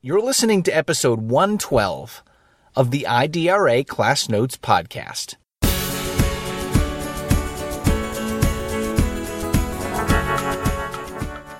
You're listening to episode 112 of the IDRA Class Notes Podcast.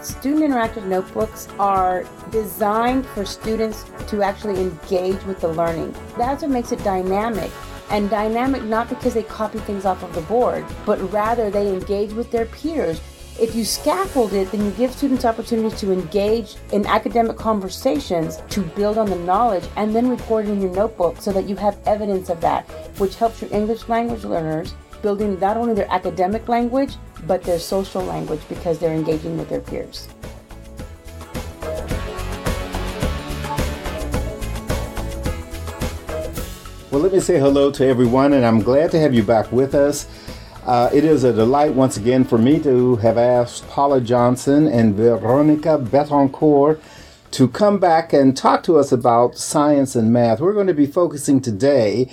Student interactive notebooks are designed for students to actually engage with the learning. That's what makes it dynamic. And dynamic not because they copy things off of the board, but rather they engage with their peers if you scaffold it, then you give students opportunities to engage in academic conversations to build on the knowledge and then record it in your notebook so that you have evidence of that, which helps your English language learners building not only their academic language, but their social language because they're engaging with their peers. Well, let me say hello to everyone, and I'm glad to have you back with us. Uh, it is a delight once again for me to have asked Paula Johnson and Veronica Betancourt to come back and talk to us about science and math. We're going to be focusing today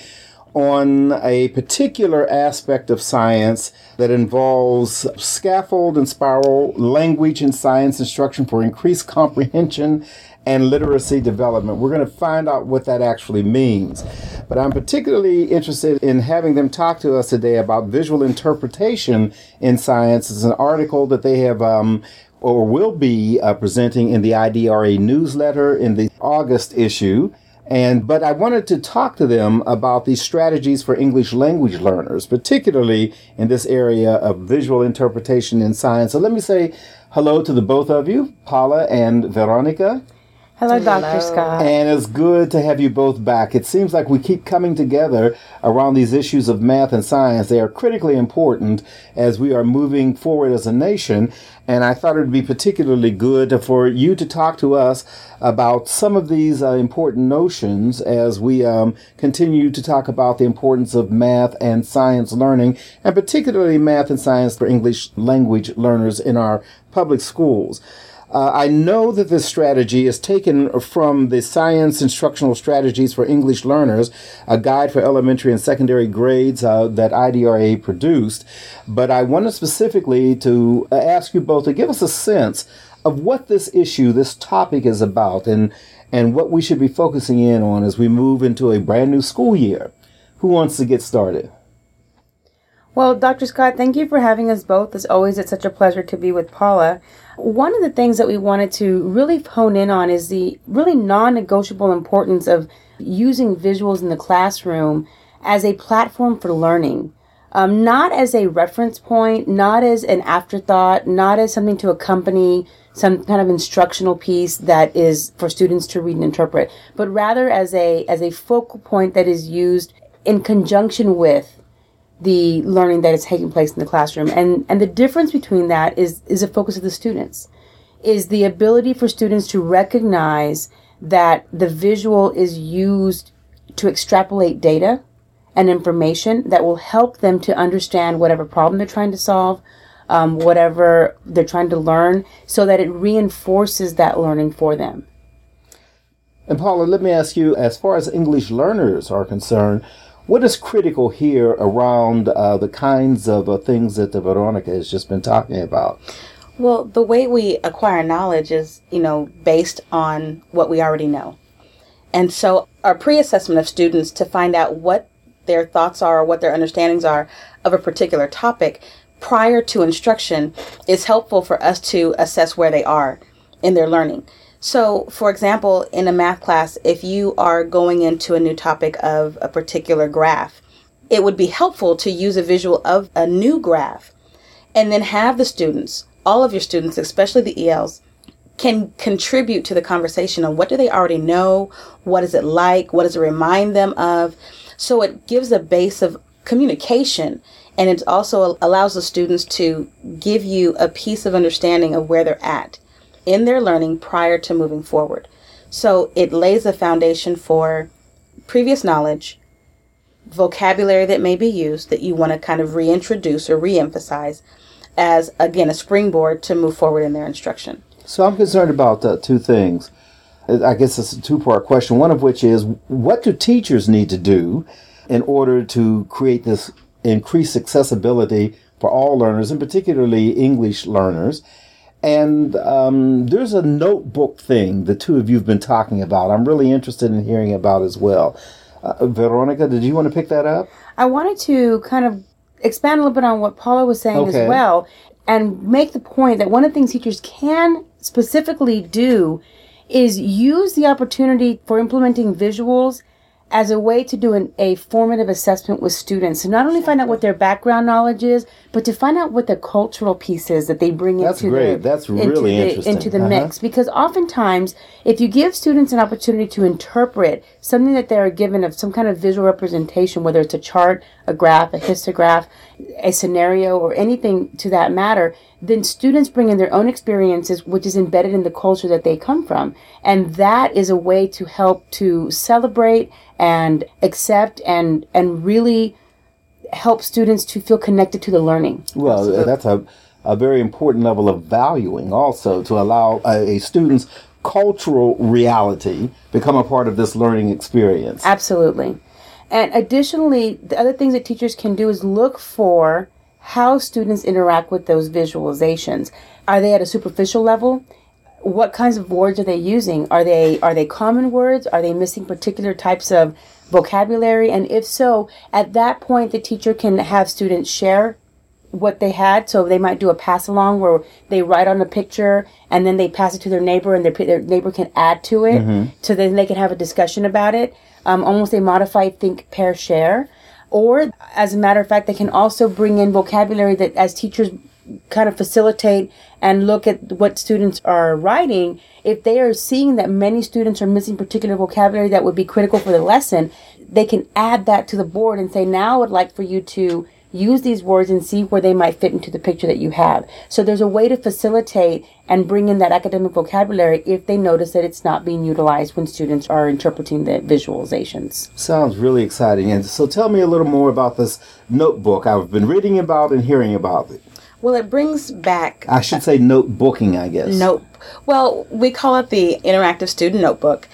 on a particular aspect of science that involves scaffold and spiral language and science instruction for increased comprehension and literacy development. We're going to find out what that actually means. But I'm particularly interested in having them talk to us today about visual interpretation in science. It's an article that they have um, or will be uh, presenting in the IDRA newsletter in the August issue. And, but I wanted to talk to them about these strategies for English language learners, particularly in this area of visual interpretation in science. So let me say hello to the both of you, Paula and Veronica. Hello, Dr. Scott. And it's good to have you both back. It seems like we keep coming together around these issues of math and science. They are critically important as we are moving forward as a nation. And I thought it would be particularly good for you to talk to us about some of these uh, important notions as we um, continue to talk about the importance of math and science learning, and particularly math and science for English language learners in our public schools. Uh, I know that this strategy is taken from the Science Instructional Strategies for English Learners, a guide for elementary and secondary grades uh, that IDRA produced. But I wanted specifically to uh, ask you both to give us a sense of what this issue, this topic is about, and, and what we should be focusing in on as we move into a brand new school year. Who wants to get started? Well, Dr. Scott, thank you for having us both. As always, it's such a pleasure to be with Paula. One of the things that we wanted to really hone in on is the really non negotiable importance of using visuals in the classroom as a platform for learning. Um, not as a reference point, not as an afterthought, not as something to accompany some kind of instructional piece that is for students to read and interpret, but rather as a as a focal point that is used in conjunction with the learning that is taking place in the classroom. And, and the difference between that is, is the focus of the students, is the ability for students to recognize that the visual is used to extrapolate data and information that will help them to understand whatever problem they're trying to solve, um, whatever they're trying to learn, so that it reinforces that learning for them. And Paula, let me ask you, as far as English learners are concerned, what is critical here around uh, the kinds of uh, things that the Veronica has just been talking about? Well, the way we acquire knowledge is, you know, based on what we already know. And so our pre-assessment of students to find out what their thoughts are or what their understandings are of a particular topic prior to instruction is helpful for us to assess where they are in their learning. So, for example, in a math class, if you are going into a new topic of a particular graph, it would be helpful to use a visual of a new graph and then have the students, all of your students, especially the ELs, can contribute to the conversation on what do they already know, what is it like, what does it remind them of. So it gives a base of communication and it also allows the students to give you a piece of understanding of where they're at in their learning prior to moving forward. So it lays a foundation for previous knowledge, vocabulary that may be used that you want to kind of reintroduce or reemphasize as, again, a springboard to move forward in their instruction. So I'm concerned about uh, two things. I guess it's a two part question, one of which is what do teachers need to do in order to create this increased accessibility for all learners, and particularly English learners? And um, there's a notebook thing the two of you have been talking about. I'm really interested in hearing about as well. Uh, Veronica, did you want to pick that up? I wanted to kind of expand a little bit on what Paula was saying Okay. as well and make the point that one of the things teachers can specifically do is use the opportunity for implementing visuals as a way to do an, a formative assessment with students to not only find out what their background knowledge is, but to find out what the cultural piece is that they bring That's into great. the That's into really the, interesting. into the Uh-huh. mix. Because oftentimes, if you give students an opportunity to interpret something that they're given of some kind of visual representation, whether it's a chart, a graph, a histograph, a scenario, or anything to that matter, then students bring in their own experiences, which is embedded in the culture that they come from. And that is a way to help to celebrate and accept and, and really help students to feel connected to the learning. Well, that's a, a very important level of valuing also to allow a, a student's cultural reality become a part of this learning experience. Absolutely. And additionally, the other things that teachers can do is look for how students interact with those visualizations. Are they at a superficial level? What kinds of words are they using? Are they are they common words? Are they missing particular types of vocabulary? And if so, at that point the teacher can have students share what they had. So they might do a pass along where they write on a picture and then they pass it to their neighbor and their, their neighbor can add to it. So then they can have a discussion about it. Um, almost a modified think, pair, share. Or as a matter of fact, they can also bring in vocabulary that as teachers kind of facilitate and look at what students are writing, if they are seeing that many students are missing particular vocabulary that would be critical for the lesson, they can add that to the board and say, now I would like for you to use these words and see where they might fit into the picture that you have. So there's a way to facilitate and bring in that academic vocabulary if they notice that it's not being utilized when students are interpreting the visualizations. Sounds really exciting. And so tell me a little more about this notebook. I've been reading about and hearing about it. Well, it brings back I should say notebooking, I guess. Note. Well, we call it the interactive student notebook,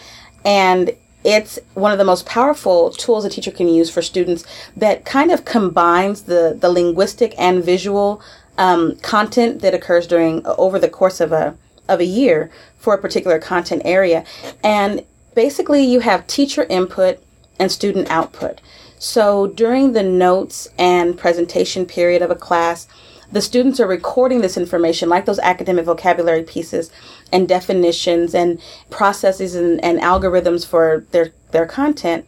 and it's one of the most powerful tools a teacher can use for students that kind of combines the the linguistic and visual um, content that occurs during over the course of a of a year for a particular content area, and basically you have teacher input and student output. So during the notes and presentation period of a class, the students are recording this information like those academic vocabulary pieces and definitions and processes and, and algorithms for their, their content.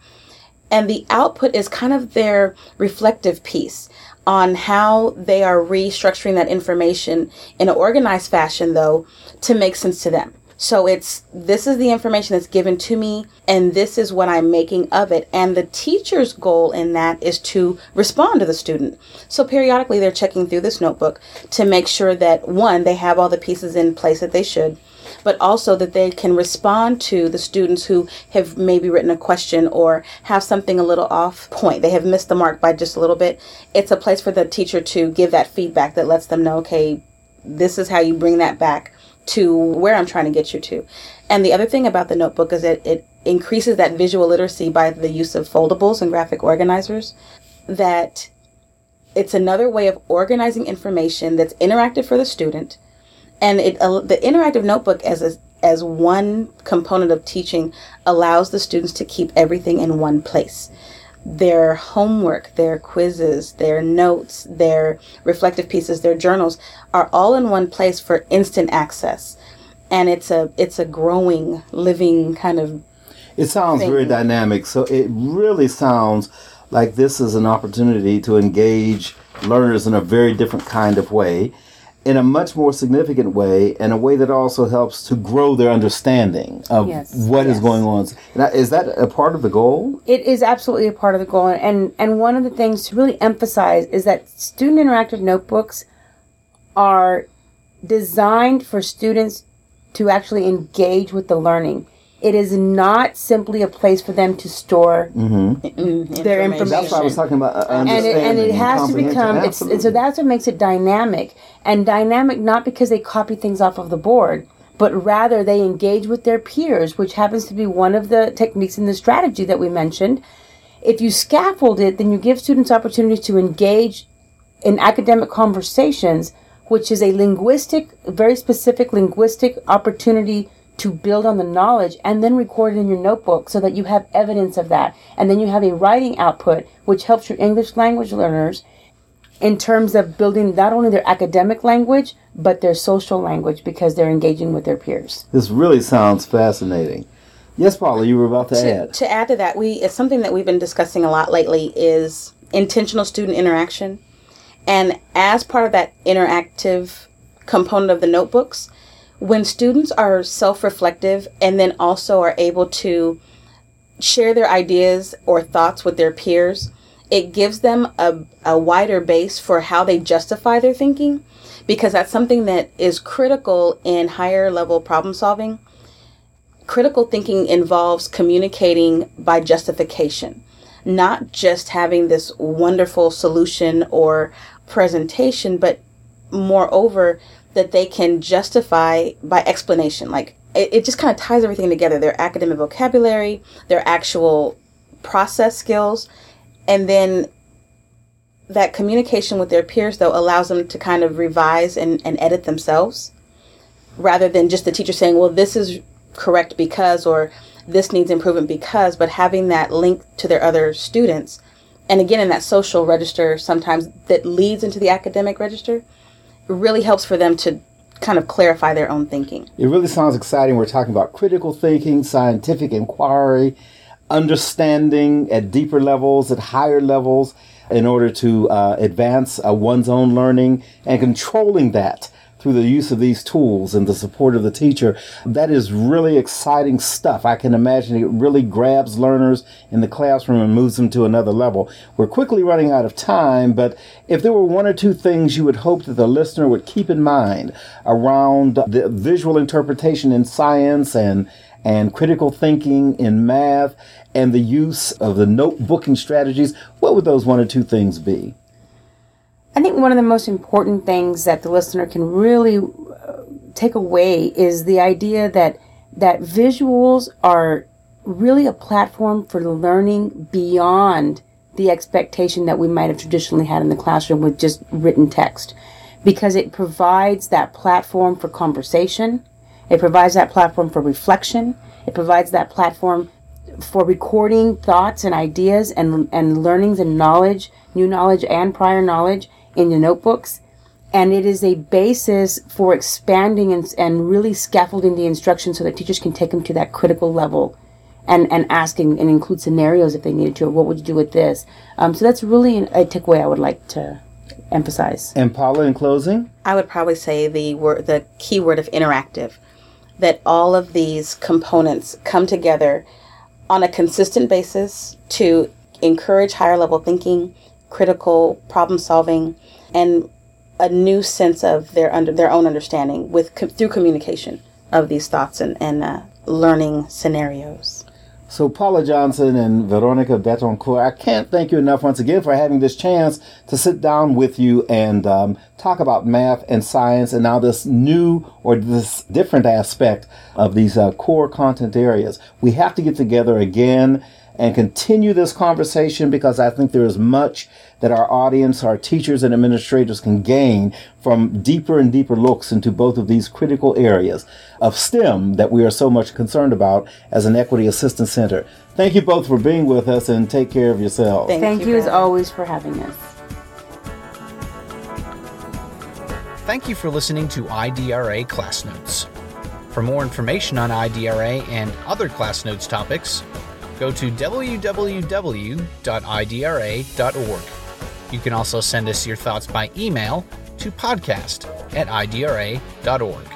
And the output is kind of their reflective piece on how they are restructuring that information in an organized fashion, though, to make sense to them. So it's this is the information that's given to me, and this is what I'm making of it. And the teacher's goal in that is to respond to the student. So periodically they're checking through this notebook to make sure that one, they have all the pieces in place that they should, but also that they can respond to the students who have maybe written a question or have something a little off point. They have missed the mark by just a little bit. It's a place for the teacher to give that feedback that lets them know, okay, this is how you bring that back to where I'm trying to get you to. And the other thing about the notebook is that it increases that visual literacy by the use of foldables and graphic organizers. That it's another way of organizing information that's interactive for the student. And it uh, the interactive notebook as a, as one component of teaching allows the students to keep everything in one place their homework, their quizzes, their notes, their reflective pieces, their journals are all in one place for instant access. And it's a it's a growing, living kind of It sounds Thank very dynamic. So it really sounds like this is an opportunity to engage learners in a very different kind of way, in a much more significant way, and a way that also helps to grow their understanding of Yes. what is Yes. going on. Is that a part of the goal? It is absolutely a part of the goal, and and one of the things to really emphasize is that student interactive notebooks are designed for students to actually engage with the learning. It is not simply a place for them to store mm-hmm. mm, mm-hmm. their information. That's why I was talking about uh, and it, and it has to become it's, and so that's what makes it dynamic. And dynamic not because they copy things off of the board but rather they engage with their peers which happens to be one of the techniques in the strategy that we mentioned. If you scaffold it then you give students opportunities to engage in academic conversations which is a linguistic, very specific linguistic opportunity to build on the knowledge and then record it in your notebook so that you have evidence of that. And then you have a writing output, which helps your English language learners in terms of building not only their academic language, but their social language because they're engaging with their peers. This really sounds fascinating. Yes, Paula, you were about to, to add. To add to that, we it's something that we've been discussing a lot lately is intentional student interaction. And as part of that interactive component of the notebooks, when students are self-reflective and then also are able to share their ideas or thoughts with their peers, it gives them a, a wider base for how they justify their thinking because that's something that is critical in higher level problem solving. Critical thinking involves communicating by justification, not just having this wonderful solution or presentation, but moreover, that they can justify by explanation. Like it, it just kind of ties everything together their academic vocabulary, their actual process skills, and then that communication with their peers though allows them to kind of revise and, and edit themselves rather than just the teacher saying well this is correct because or this needs improvement because but having that link to their other students and again in that social register sometimes that leads into the academic register really helps for them to kind of clarify their own thinking It really sounds exciting. We're talking about critical thinking, scientific inquiry, understanding at deeper levels, at higher levels, in order to uh, advance uh, one's own learning and controlling that through the use of these tools and the support of the teacher. That is really exciting stuff. I can imagine it really grabs learners in the classroom and moves them to another level. We're quickly running out of time, but if there were one or two things you would hope that the listener would keep in mind around the visual interpretation in science and and critical thinking in math and the use of the notebooking strategies, what would those one or two things be? I think one of the most important things that the listener can really uh, take away is the idea that that visuals are really a platform for learning beyond the expectation that we might have traditionally had in the classroom with just written text. Because it provides that platform for conversation it provides that platform for reflection it provides that platform for recording thoughts and ideas and and learnings and knowledge new knowledge and prior knowledge in your notebooks and it is a basis for expanding and, and really scaffolding the instruction so that teachers can take them to that critical level and, and asking and include scenarios if they needed to or what would you do with this um, so that's really a takeaway i would like to emphasize And Paula, in closing? I would probably say the word, the key word of interactive, that all of these components come together on a consistent basis to encourage higher level thinking, critical problem solving, and a new sense of their under their own understanding with co- through communication of these thoughts and, and uh, learning scenarios. So, Paula Johnson and Veronica Betancourt, I can't thank you enough once again for having this chance to sit down with you and um, talk about math and science and now this new or this different aspect of these uh, core content areas. We have to get together again and continue this conversation because I think there is much that our audience, our teachers and administrators can gain from deeper and deeper looks into both of these critical areas of STEM that we are so much concerned about as an Equity Assistance Center. Thank you both for being with us and take care of yourselves. Thank, thank you, for as always for having us Thank you for listening to IDRA Class Notes. For more information on IDRA and other Class Notes topics, go to www.idra.org. You can also send us your thoughts by email to podcast at idra.org.